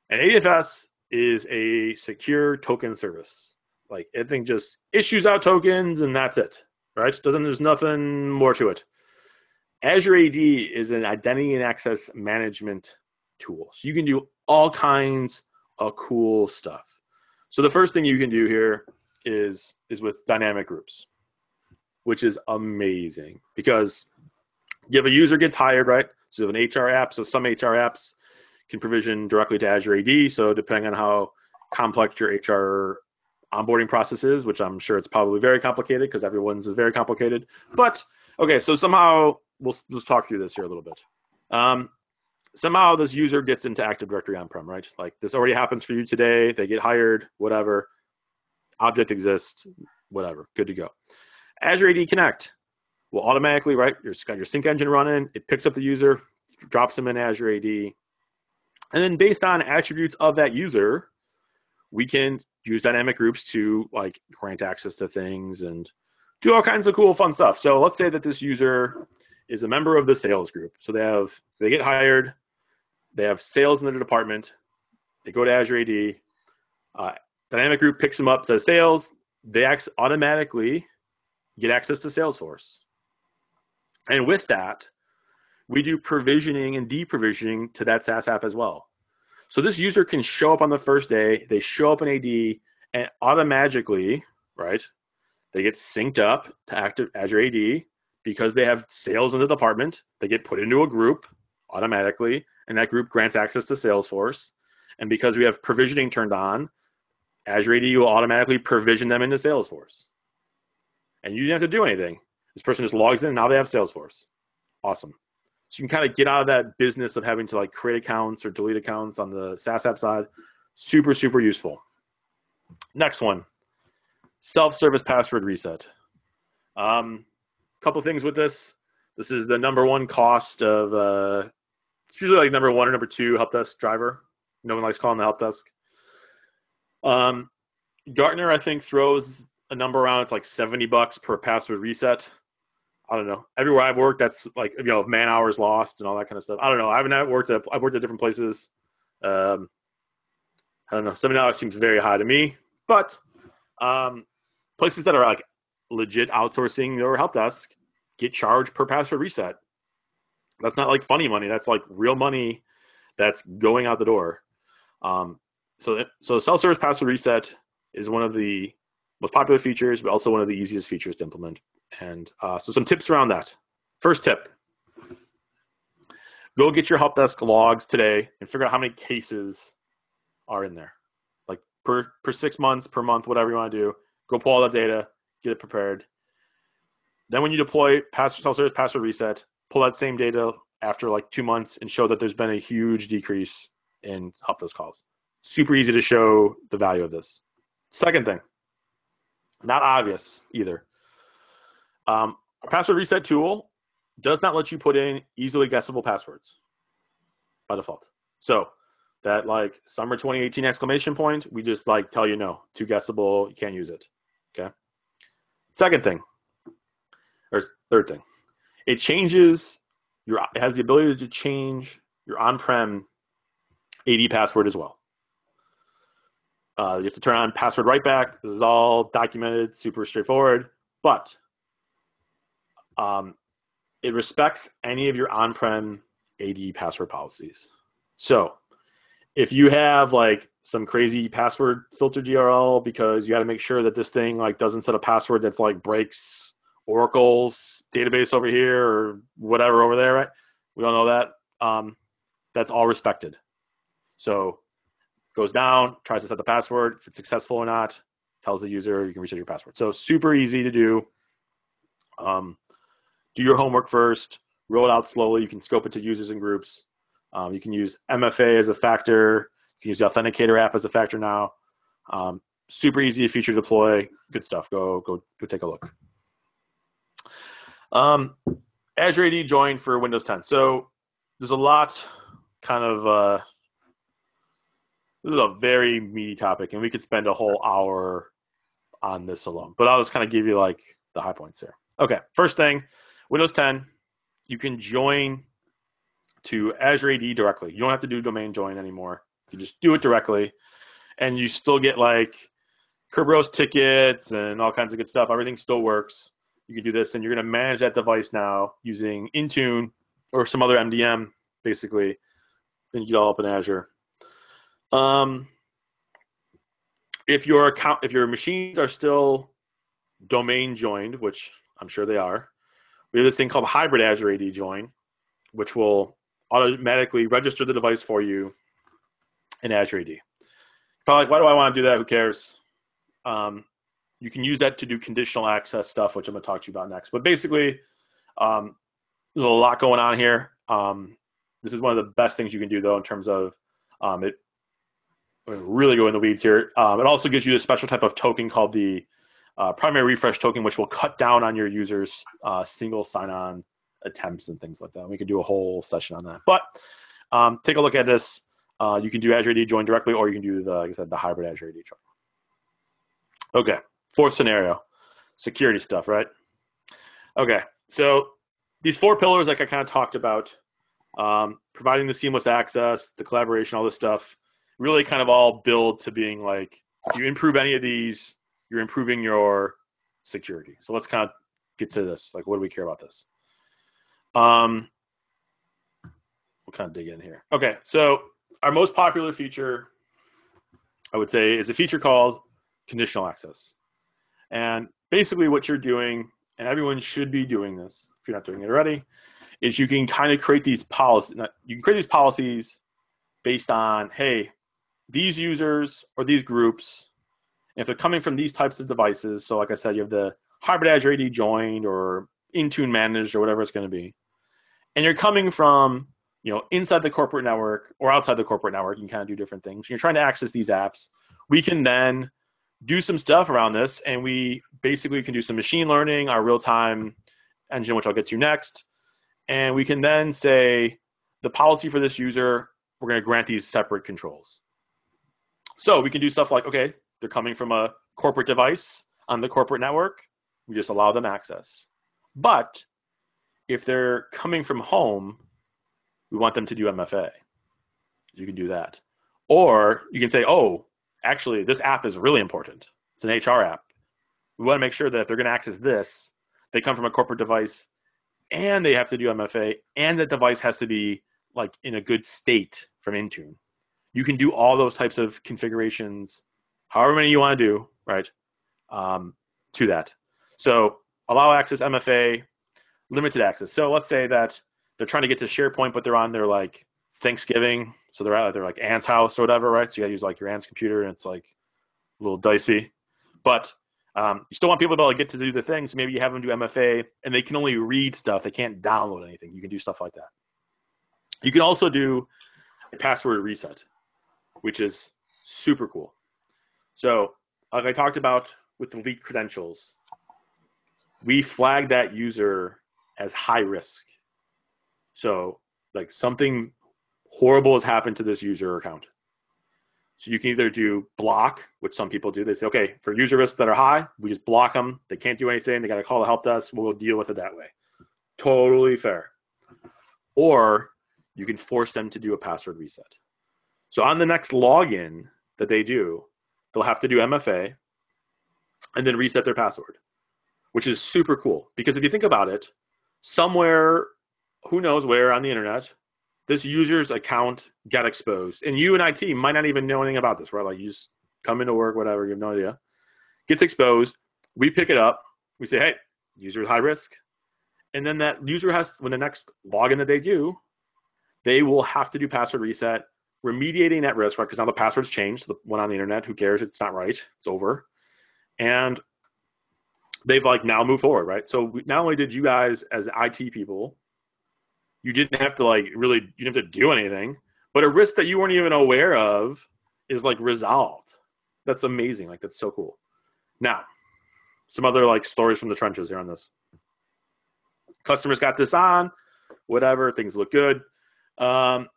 And ADFS is a secure token service. Like, think just issues out tokens and that's it right? Doesn't there's nothing more to it. Azure AD is an identity and access management tool. So you can do all kinds of cool stuff. So the first thing you can do here is is with dynamic groups, which is amazing because you have a user gets hired, right? So you have an HR app. So some HR apps can provision directly to Azure AD. So depending on how complex your HR onboarding processes, which I'm sure it's probably very complicated because everyone's is very complicated. But okay, so somehow we'll let's talk through this here a little bit. Um, somehow this user gets into Active Directory on-prem, right? Like this already happens for you today. They get hired, whatever. Object exists, whatever. Good to go. Azure AD Connect will automatically, right? You've got your sync engine running. It picks up the user, drops them in Azure AD, and then based on attributes of that user, we can use dynamic groups to like grant access to things and do all kinds of cool fun stuff. So let's say that this user is a member of the sales group. So they have they get hired, they have sales in their department, they go to Azure AD, uh, dynamic group picks them up, says sales, they automatically get access to Salesforce. And with that, we do provisioning and deprovisioning to that SaaS app as well. So this user can show up on the first day, they show up in AD, and automatically, right, they get synced up to Active Azure AD because they have sales in the department. They get put into a group automatically, and that group grants access to Salesforce. And because we have provisioning turned on, Azure AD will automatically provision them into Salesforce. And you didn't have to do anything. This person just logs in, and now they have Salesforce. Awesome. So you can kind of get out of that business of having to like create accounts or delete accounts on the SaaS app side. Super, super useful. Next one, self-service password reset. Um, couple things with this. This is the number one cost of. Uh, it's usually like number one or number two help desk driver. No one likes calling the help desk. Um, Gartner, I think, throws a number around. It's like seventy bucks per password reset. I don't know. Everywhere I've worked, that's like you know man hours lost and all that kind of stuff. I don't know. I haven't worked at I've worked at different places. Um, I don't know. Seventy dollars seems very high to me, but um, places that are like legit outsourcing their help desk get charged per password reset. That's not like funny money. That's like real money that's going out the door. Um, so, so self-service password reset is one of the most popular features, but also one of the easiest features to implement. And uh, so, some tips around that. First tip: go get your help desk logs today and figure out how many cases are in there, like per per six months, per month, whatever you want to do. Go pull all that data, get it prepared. Then, when you deploy password self-service password reset, pull that same data after like two months and show that there's been a huge decrease in help desk calls. Super easy to show the value of this. Second thing, not obvious either. Um, our password reset tool does not let you put in easily guessable passwords by default. So that like summer 2018 exclamation point, we just like tell you no, too guessable, you can't use it. Okay. Second thing, or third thing, it changes your it has the ability to change your on-prem AD password as well. Uh, you have to turn on password write back. This is all documented, super straightforward, but um, it respects any of your on-prem AD password policies. So if you have like some crazy password filter DLL because you got to make sure that this thing like doesn't set a password that's like breaks Oracle's database over here or whatever over there, right? We all know that. Um, that's all respected. So goes down, tries to set the password. If it's successful or not, tells the user you can reset your password. So super easy to do. Um, do your homework first. Roll it out slowly. You can scope it to users and groups. Um, you can use MFA as a factor. You can use the Authenticator app as a factor now. Um, super easy to feature deploy. Good stuff. Go go go take a look. Um, Azure AD join for Windows 10. So there's a lot kind of uh, this is a very meaty topic, and we could spend a whole hour on this alone. But I'll just kind of give you like the high points there. Okay, first thing, Windows 10, you can join to Azure AD directly. You don't have to do domain join anymore. You can just do it directly, and you still get like Kerberos tickets and all kinds of good stuff. Everything still works. You can do this, and you're going to manage that device now using Intune or some other MDM, basically. And you get all up in Azure. Um, if your account, if your machines are still domain joined, which I'm sure they are, we have this thing called Hybrid Azure AD Join, which will automatically register the device for you in Azure AD. Probably, like, why do I want to do that? Who cares? Um, you can use that to do conditional access stuff, which I'm going to talk to you about next. But basically, um, there's a lot going on here. Um, this is one of the best things you can do, though, in terms of um, it really go in the weeds here. Um, it also gives you a special type of token called the uh, primary refresh token, which will cut down on your users' uh, single sign-on attempts and things like that. We could do a whole session on that. But um, take a look at this. Uh, you can do Azure AD join directly, or you can do the, like I said, the hybrid Azure AD join. Okay, fourth scenario, security stuff, right? Okay, so these four pillars, like I kind of talked about, um, providing the seamless access, the collaboration, all this stuff really kind of all build to being like you improve any of these, you're improving your security. So let's kind of get to this. Like, what do we care about this? Um, we'll kind of dig in here. Okay, so our most popular feature, I would say, is a feature called conditional access. And basically, what you're doing, and everyone should be doing this if you're not doing it already, is you can kind of create these policies. You can create these policies based on, hey, these users or these groups, if they're coming from these types of devices, so like I said, you have the hybrid Azure AD joined or Intune managed or whatever it's going to be, and you're coming from you know inside the corporate network or outside the corporate network, you can kind of do different things. You're trying to access these apps. We can then do some stuff around this, and we basically can do some machine learning, our real time engine, which I'll get to next, and we can then say the policy for this user, we're going to grant these separate controls. So we can do stuff like, okay, they're coming from a corporate device on the corporate network. We just allow them access. But if they're coming from home, we want them to do MFA. You can do that. Or you can say, oh, actually, this app is really important. It's an HR app. We want to make sure that if they're going to access this, they come from a corporate device and they have to do MFA, and the device has to be like in a good state from Intune. You can do all those types of configurations, however many you want to do, right? Um, to that. So allow access MFA, limited access. So let's say that they're trying to get to SharePoint, but they're on their like Thanksgiving, so they're at their like aunt's house or whatever, right? So you got to use like your aunt's computer, and it's like a little dicey. But um, you still want people to be able to get to do the things. Maybe you have them do MFA, and they can only read stuff; they can't download anything. You can do stuff like that. You can also do a password reset, which is super cool. So, like I talked about with the leaked credentials, we flag that user as high risk. So, like something horrible has happened to this user account. So you can either do block, which some people do. They say, okay, for user risks that are high, we just block them. They can't do anything. They got to call the help desk. We'll deal with it that way. Totally fair. Or you can force them to do a password reset. So on the next login that they do, they'll have to do MFA and then reset their password, which is super cool. Because if you think about it, somewhere, who knows where on the internet, this user's account got exposed. And you and IT might not even know anything about this, right? Like you just come into work, whatever, you have no idea. Gets exposed. We pick it up. We say, hey, user high risk. And then that user has, when the next login that they do, they will have to do password reset, remediating that risk, right? Because now the password's changed. The one on the internet, who cares? It's not right. It's over. And they've like now moved forward, right? So not only did you guys as IT people, you didn't have to like really, you didn't have to do anything, but a risk that you weren't even aware of is like resolved. That's amazing. Like that's so cool. Now, some other like stories from the trenches here on this. Customers got this on, whatever, things look good. Um,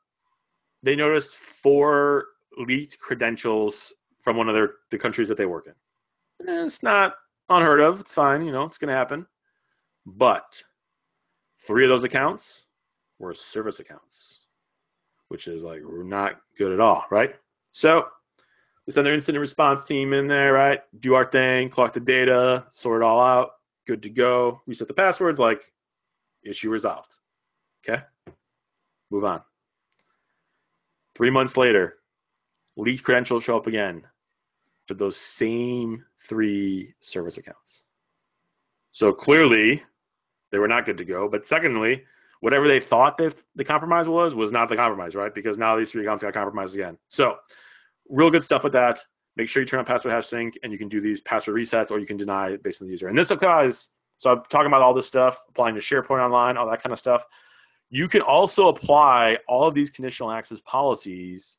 they noticed four leaked credentials from one of their the countries that they work in. And it's not unheard of. It's fine. You know, it's going to happen. But three of those accounts were service accounts, which is like we're not good at all, right? So we send their incident response team in there, right? Do our thing, collect the data, sort it all out, good to go. Reset the passwords, like issue resolved. Okay, move on. Three months later, leaked credentials show up again for those same three service accounts. So clearly, they were not good to go. But secondly, whatever they thought the the compromise was was not the compromise, right? Because now these three accounts got compromised again. So, real good stuff with that. Make sure you turn on password hash sync, and you can do these password resets, or you can deny based on the user. And this applies. So I'm talking about all this stuff, applying to SharePoint Online, all that kind of stuff. You can also apply all of these conditional access policies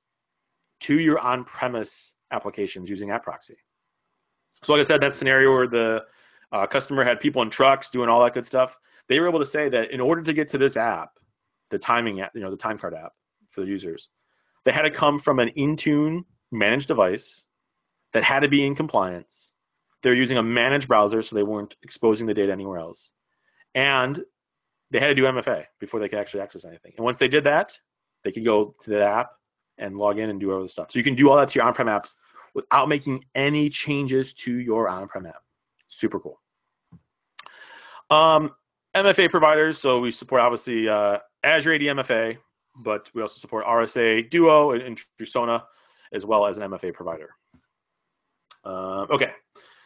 to your on-premise applications using App Proxy. So, like I said, that scenario where the uh, customer had people in trucks doing all that good stuff, they were able to say that in order to get to this app, the timing app, you know, the time card app for the users, they had to come from an Intune managed device that had to be in compliance. They're using a managed browser, so they weren't exposing the data anywhere else. And they had to do MFA before they could actually access anything. And once they did that, they could go to the app and log in and do all the stuff. So you can do all that to your on-prem apps without making any changes to your on-prem app. Super cool. Um, MFA providers, so we support obviously uh, Azure AD MFA, but we also support RSA Duo and Trusona as well as an MFA provider. Uh, okay,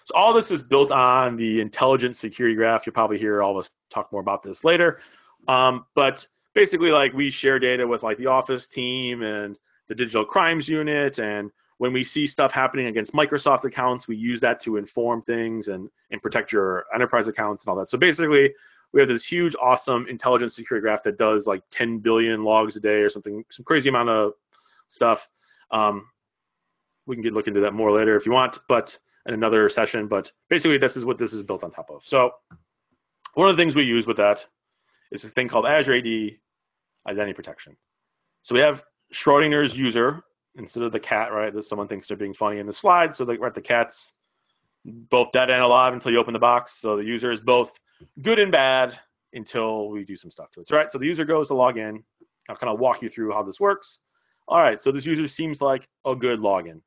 so all this is built on the intelligent security graph. You'll probably hear all of us talk more about this later. Um, but basically, like we share data with like the Office team and the Digital Crimes Unit, and when we see stuff happening against Microsoft accounts, we use that to inform things and and protect your enterprise accounts and all that. So basically, we have this huge, awesome intelligence security graph that does like 10 billion logs a day or something, some crazy amount of stuff. Um, we can get look into that more later if you want, but in another session. But basically, this is what this is built on top of. So one of the things we use with that is this thing called Azure AD Identity Protection. So we have Schrodinger's user instead of the cat, right? That someone thinks they're being funny in the slide. So like, right, the cat's both dead and alive until you open the box. So the user is both good and bad until we do some stuff to it. So, right, so the user goes to log in. I'll kind of walk you through how this works. All right, so this user seems like a good login.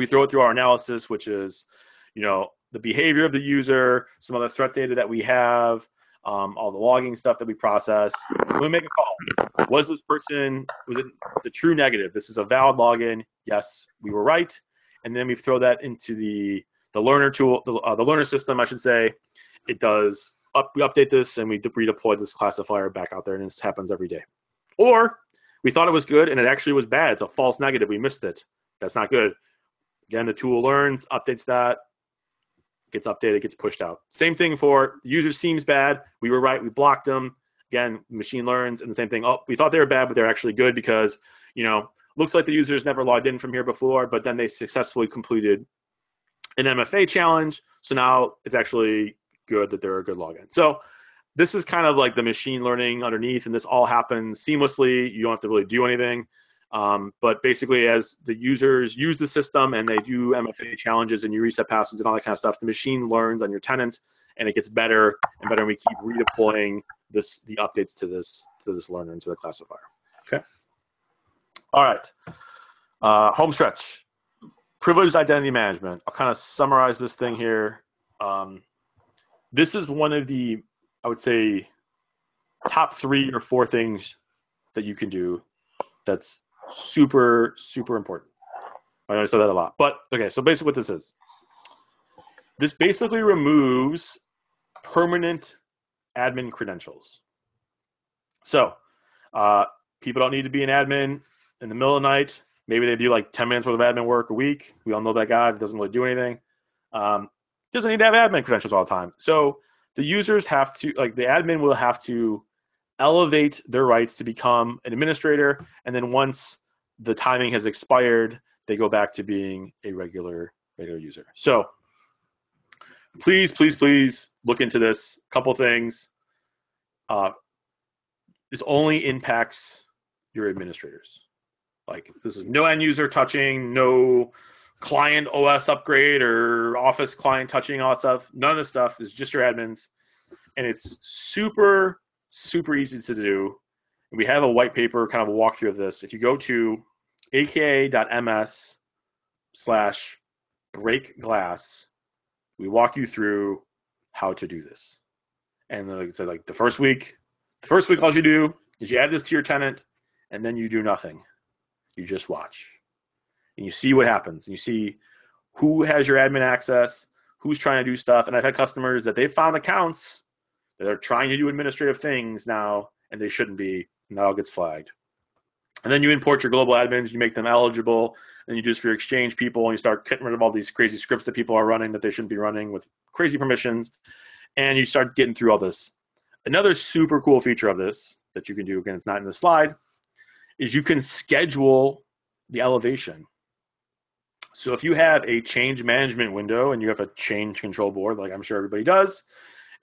We throw it through our analysis, which is, you know, the behavior of the user, some other threat data that we have, um, all the logging stuff that we process. We make a call. Was this person was it the true negative? This is a valid login. Yes, we were right. And then we throw that into the the learner tool, the, uh, the learner system, I should say. It does up, we update this and we redeploy this classifier back out there, and this happens every day. Or we thought it was good and it actually was bad. It's a false negative. We missed it. That's not good. Again, the tool learns, updates that, gets updated, gets pushed out. Same thing for user seems bad. We were right. We blocked them. Again, machine learns, and the same thing. Oh, we thought they were bad, but they're actually good because you know looks like the users never logged in from here before, but then they successfully completed an MFA challenge. So now it's actually good that they're a good login. So this is kind of like the machine learning underneath, and this all happens seamlessly. You don't have to really do anything. Um, but basically, as the users use the system and they do MFA challenges and you reset passwords and all that kind of stuff, the machine learns on your tenant and it gets better and better. And we keep redeploying this the updates to this to this learner into the classifier. Okay. All right. Uh, home stretch. Privileged identity management. I'll kind of summarize this thing here. Um, this is one of the, I would say, top three or four things that you can do that's super, super important. I know I said that a lot. But okay, so basically what this is. This basically removes permanent admin credentials. So uh, people don't need to be an admin in the middle of the night. Maybe they do like 10 minutes worth of admin work a week. We all know that guy that doesn't really do anything. Um, doesn't need to have admin credentials all the time. So the users have to, like, the admin will have to elevate their rights to become an administrator. And then once the timing has expired, they go back to being a regular regular user. So please, please, please look into this. A Couple things. Uh, this only impacts your administrators. Like this is no end user touching, no client OS upgrade or Office client touching all that stuff. None of this stuff is just your admins, and it's super super easy to do. And we have a white paper, kind of a walkthrough of this. If you go to aka.ms slash break glass, we walk you through how to do this. And like I said, like the first week, the first week all you do is you add this to your tenant, and then you do nothing. You just watch. And you see what happens. And you see who has your admin access, who's trying to do stuff. And I've had customers that they've found accounts that are trying to do administrative things now, and they shouldn't be, and that all gets flagged. And then you import your global admins, you make them eligible, and you do this for your exchange people, and you start getting rid of all these crazy scripts that people are running that they shouldn't be running with crazy permissions, and you start getting through all this. Another super cool feature of this that you can do, again, it's not in the slide, is you can schedule the elevation. So if you have a change management window and you have a change control board, like I'm sure everybody does,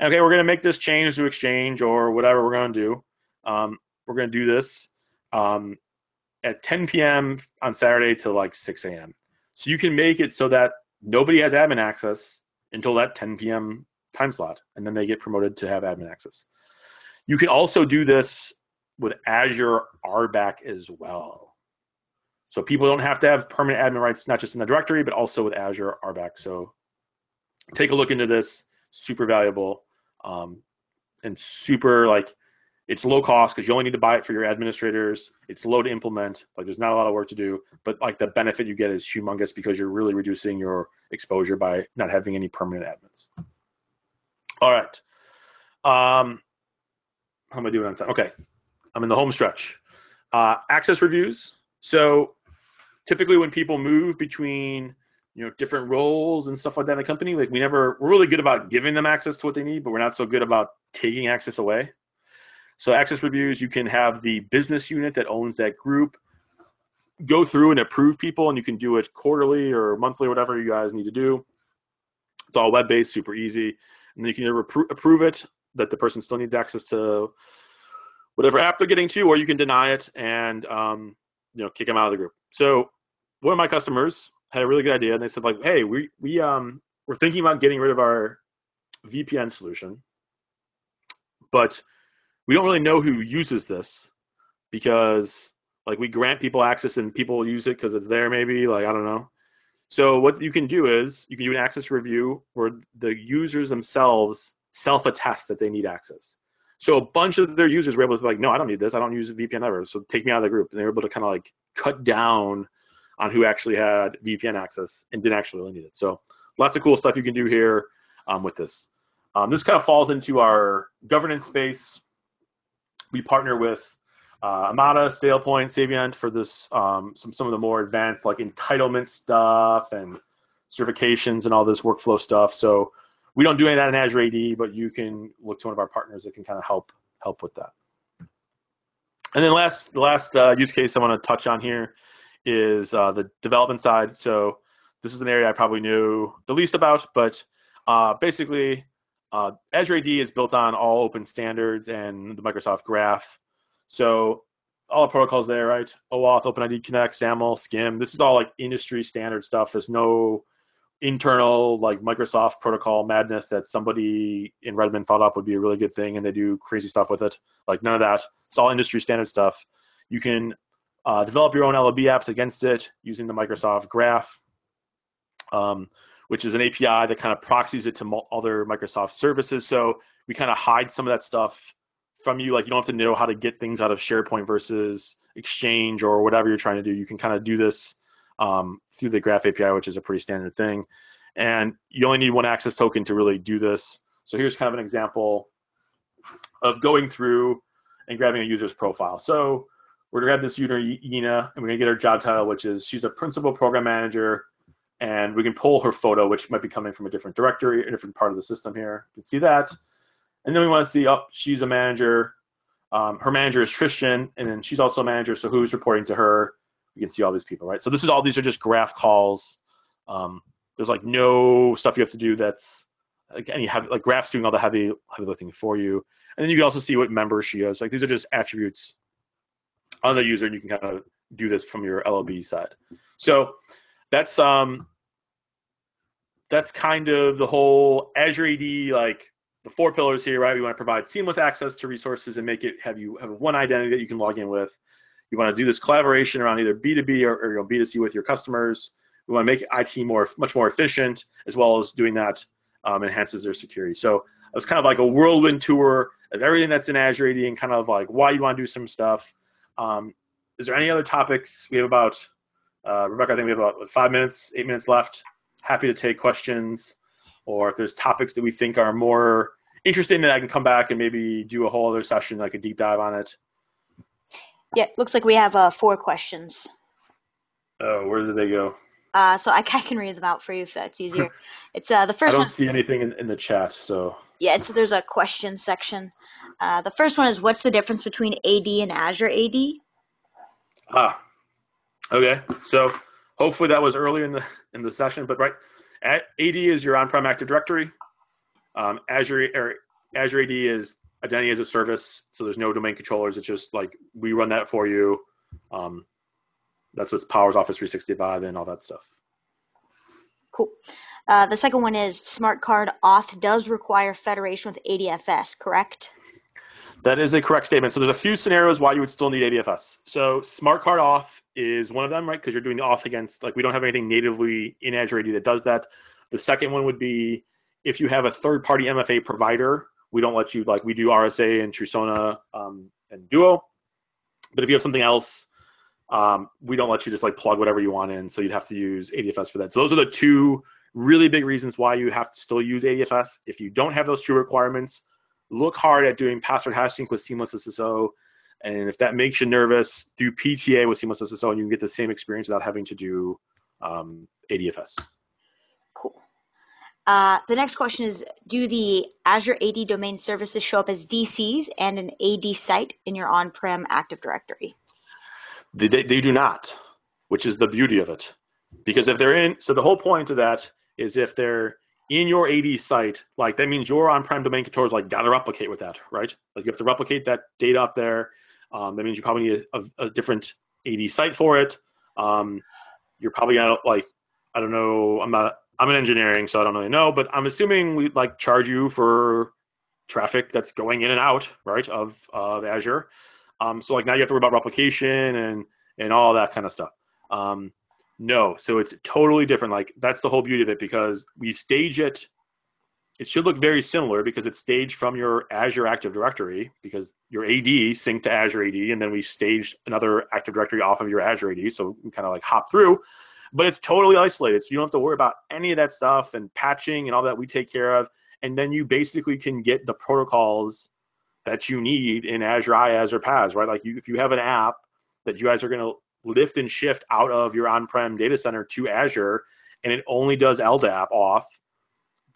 okay, we're going to make this change to exchange or whatever we're going to do. Um, we're going to do this um, at 10 p.m. on Saturday to like 6 a.m. So you can make it so that nobody has admin access until that 10 p.m. time slot, and then they get promoted to have admin access. You can also do this with Azure RBAC as well. So people don't have to have permanent admin rights, not just in the directory, but also with Azure RBAC. So take a look into this. Super valuable um, and super like it's low cost because you only need to buy it for your administrators. It's low to implement. Like there's not a lot of work to do, but like the benefit you get is humongous because you're really reducing your exposure by not having any permanent admins. All right. Um, how am I doing on time? Okay, I'm in the home stretch. Uh, access reviews. So typically when people move between you know different roles and stuff like that in the company, like we never we're really good about giving them access to what they need, but we're not so good about taking access away. So access reviews, you can have the business unit that owns that group go through and approve people, and you can do it quarterly or monthly, whatever you guys need to do. It's all web based, super easy, and then you can either approve it that the person still needs access to whatever app they're getting to, or you can deny it and um, you know kick them out of the group. So one of my customers had a really good idea, and they said like, "Hey, we we um we're thinking about getting rid of our VPN solution, but we don't really know who uses this because like we grant people access and people use it because it's there maybe like i don't know so what you can do is you can do an access review where the users themselves self-attest that they need access. So a bunch of their users were able to be like, no, I don't need this. I don't use VPN ever. So take me out of the group. And they were able to kind of like cut down on who actually had VPN access and didn't actually really need it. So lots of cool stuff you can do here um, with this. Um, this kind of falls into our governance space. We partner with uh, Omada, SailPoint, Saviynt for this um, some some of the more advanced like entitlement stuff and certifications and all this workflow stuff. So we don't do any of that in Azure AD, but you can look to one of our partners that can kind of help help with that. And then last the last uh, use case I want to touch on here is uh, the development side. So this is an area I probably knew the least about, but uh, basically uh, Azure AD is built on all open standards and the Microsoft Graph. So all the protocols there, right? OAuth, OpenID Connect, SAML, SCIM. This is all like industry standard stuff. There's no internal like Microsoft protocol madness that somebody in Redmond thought up would be a really good thing and they do crazy stuff with it. Like none of that. It's all industry standard stuff. You can uh, develop your own LOB apps against it using the Microsoft Graph, um, which is an API that kind of proxies it to other Microsoft services. So we kind of hide some of that stuff from you. Like you don't have to know how to get things out of SharePoint versus Exchange or whatever you're trying to do. You can kind of do this um, through the Graph API, which is a pretty standard thing. And you only need one access token to really do this. So here's kind of an example of going through and grabbing a user's profile. So we're gonna grab this user Yina, and we're gonna get her job title, which is she's a principal program manager, and we can pull her photo, which might be coming from a different directory, a different part of the system here. You can see that. And then we want to see, oh, she's a manager. Um, her manager is Tristan, and then she's also a manager. So who's reporting to her? You can see all these people, right? So this is all these are just graph calls. Um, there's like no stuff you have to do that's like any heavy, like graphs doing all the heavy heavy lifting for you. And then you can also see what member she is. Like these are just attributes on the user, and you can kind of do this from your LOB side. So that's um that's kind of the whole Azure AD like the four pillars here, right? We want to provide seamless access to resources and make it have you have one identity that you can log in with. You want to do this collaboration around either B2B or, or you know, B2C with your customers. We want to make IT more much more efficient, as well as doing that um, enhances their security. So it's kind of like a whirlwind tour of everything that's in Azure AD and kind of like why you want to do some stuff. Um, is there any other topics? We have about uh, Rebecca. I think we have about five minutes, eight minutes left. Happy to take questions, or if there's topics that we think are more interesting, then I can come back and maybe do a whole other session, like a deep dive on it. Yeah, looks like we have uh, four questions. Oh, where did they go? Uh, so I, I can read them out for you if that's easier. It's uh, the first. I don't one. see anything in, in the chat, so Yeah, it's there's a question section. Uh, the first one is what's the difference between AD and Azure AD? ah, okay. So hopefully that was earlier in the in the session, but right, AD is your on-prem Active Directory. Um, Azure or Azure AD is identity as a service, so there's no domain controllers. It's just like we run that for you. Um, that's what powers Office 365 and all that stuff. Cool. Uh, the second one is smart card auth does require federation with ADFS, correct? That is a correct statement. So there's a few scenarios why you would still need ADFS. So smart card auth is one of them, right? Because you're doing the auth against like we don't have anything natively in Azure AD that does that. The second one would be if you have a third-party MFA provider, we don't let you like we do RSA and Trusona um, and Duo. But if you have something else, um, we don't let you just like plug whatever you want in. So you'd have to use ADFS for that. So those are the two really big reasons why you have to still use ADFS. If you don't have those two requirements, look hard at doing password hashing with Seamless SSO. And if that makes you nervous, do PTA with Seamless SSO, and you can get the same experience without having to do um, ADFS. Cool. Uh, the next question is Do the Azure AD domain services show up as DCs and an AD site in your on prem Active Directory? They, they, they do not, which is the beauty of it. Because if they're in, so the whole point of that is if they're in your AD site, like that means your on-prem domain controllers like got to replicate with that, right? Like you have to replicate that data up there. Um, that means you probably need a, a, a different AD site for it. Um, you're probably gonna like, I don't know, I'm not, I'm in engineering, so I don't really know, but I'm assuming we like charge you for traffic that's going in and out, right, of of Azure. Um, so like now you have to worry about replication and and all that kind of stuff. Um, no, so it's totally different. Like that's the whole beauty of it because we stage it it should look very similar because it's staged from your Azure Active Directory because your AD synced to Azure AD, and then we staged another Active Directory off of your Azure AD. So we kind of like hop through, but it's totally isolated. So you don't have to worry about any of that stuff and patching and all that we take care of. And then you basically can get the protocols that you need in Azure IaaS or PaaS, right? Like you, if you have an app that you guys are going to lift and shift out of your on-prem data center to Azure, and it only does LDAP auth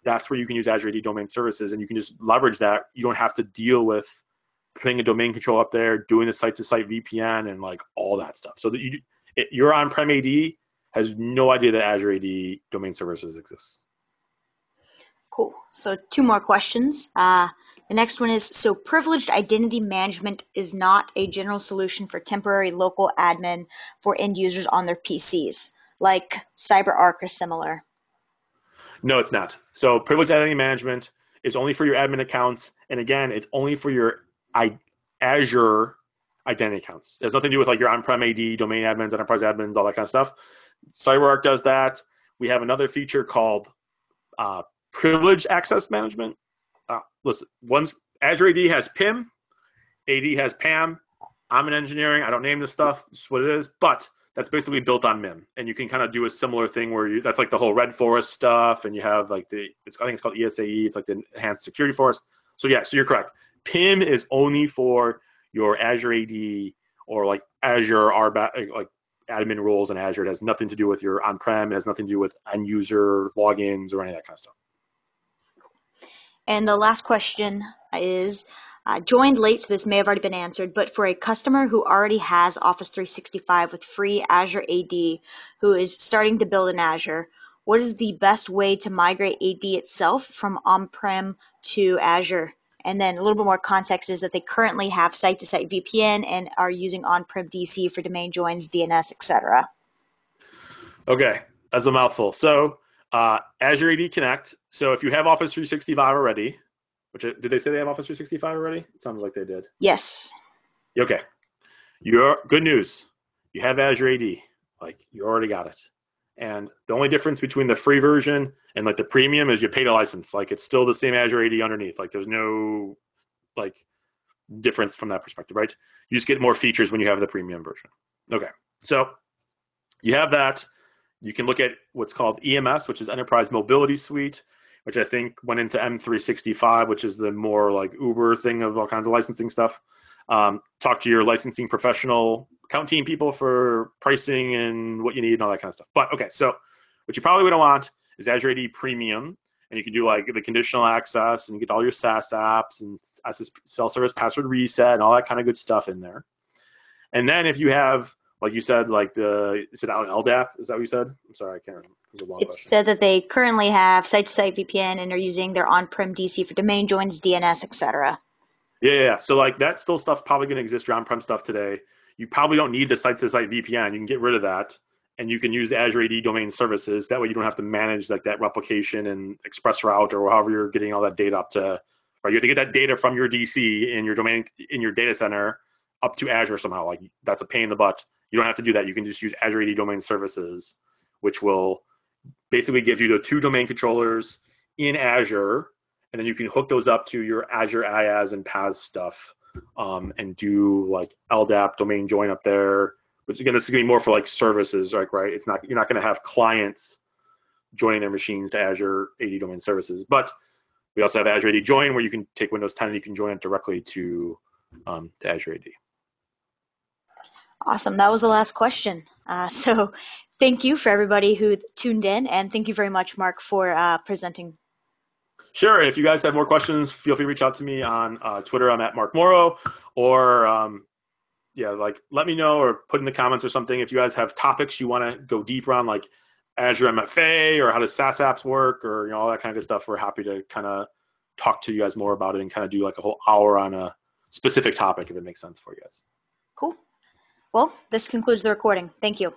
that's where you can use Azure AD Domain Services, and you can just leverage that. You don't have to deal with putting a domain control up there, doing the site-to-site VPN, and like all that stuff. So that you, it, your on-prem AD has no idea that Azure AD Domain Services exists. Cool. So two more questions. Uh, the next one is so privileged identity management is not a general solution for temporary local admin for end users on their PCs, like CyberArk or similar. No, it's not. So privileged identity management is only for your admin accounts, and again, it's only for your I, Azure identity accounts. It has nothing to do with like your on-prem AD, domain admins, enterprise admins, all that kind of stuff. CyberArk does that. We have another feature called uh, privileged access management. Uh, listen, once Azure AD has PIM, AD has PAM. I'm in engineering. I don't name this stuff. Is what it is. But that's basically built on MIM, and you can kind of do a similar thing where you that's like the whole Red Forest stuff, and you have like the it's, I think it's called ESAE, it's like the Enhanced Security Forest. So yeah, so you're correct. PIM is only for your Azure AD or like Azure RBAC, like admin roles in Azure. It has nothing to do with your on-prem. It has nothing to do with end user logins or any of that kind of stuff. And the last question is joined late, so this may have already been answered, but for a customer who already has Office 365 with free Azure AD, who is starting to build in Azure, what is the best way to migrate AD itself from on-prem to Azure? And then a little bit more context is that they currently have site-to-site VPN and are using on-prem DC for domain joins, DNS, etc. Okay, that's a mouthful. So uh, Azure AD Connect. So if you have Office 365 already, which did they say they have Office 365 already? It sounds like they did. Yes. Okay. You're good news. You have Azure AD. Like you already got it. And the only difference between the free version and like the premium is you pay the license. Like it's still the same Azure AD underneath. Like there's no like difference from that perspective, right? You just get more features when you have the premium version. Okay. So you have that. You can look at what's called EMS, which is Enterprise Mobility Suite which I think went into M365, which is the more like Uber thing of all kinds of licensing stuff. Um, talk to your licensing professional account team people for pricing and what you need and all that kind of stuff. But okay, so what you probably would want is Azure AD Premium, and you can do like the conditional access and you get all your SaaS apps and self service password reset and all that kind of good stuff in there. And then if you have like you said, like the is it LDAP? Is that what you said? I'm sorry, I can't remember. It, it said that they currently have site-to-site VPN and are using their on-prem DC for domain joins, DNS, etc. Yeah, yeah. So like that still stuff's probably going to exist your on-prem stuff today. You probably don't need the site-to-site VPN. You can get rid of that, and you can use Azure AD Domain Services. That way, you don't have to manage like that replication and ExpressRoute or however you're getting all that data up to. Right, you have to get that data from your DC in your domain in your data center up to Azure somehow. Like that's a pain in the butt. You don't have to do that. You can just use Azure AD Domain Services, which will basically give you the two domain controllers in Azure, and then you can hook those up to your Azure IaaS and PaaS stuff, um, and do like LDAP domain join up there. Which again, this is going to be more for like services, like right? It's not you're not going to have clients joining their machines to Azure AD Domain Services, but we also have Azure AD Join, where you can take Windows 10 and you can join it directly to um, to Azure AD. Awesome. That was the last question. Uh, so thank you for everybody who tuned in, and thank you very much, Mark, for uh, presenting. Sure. If you guys have more questions, feel free to reach out to me on uh, Twitter. I'm at Mark Morrow, or um, yeah, like let me know or put in the comments or something if you guys have topics you want to go deeper on, like Azure MFA or how does SaaS apps work, or you know all that kind of good stuff. We're happy to kind of talk to you guys more about it and kind of do like a whole hour on a specific topic if it makes sense for you guys. Cool. Well, this concludes the recording. Thank you.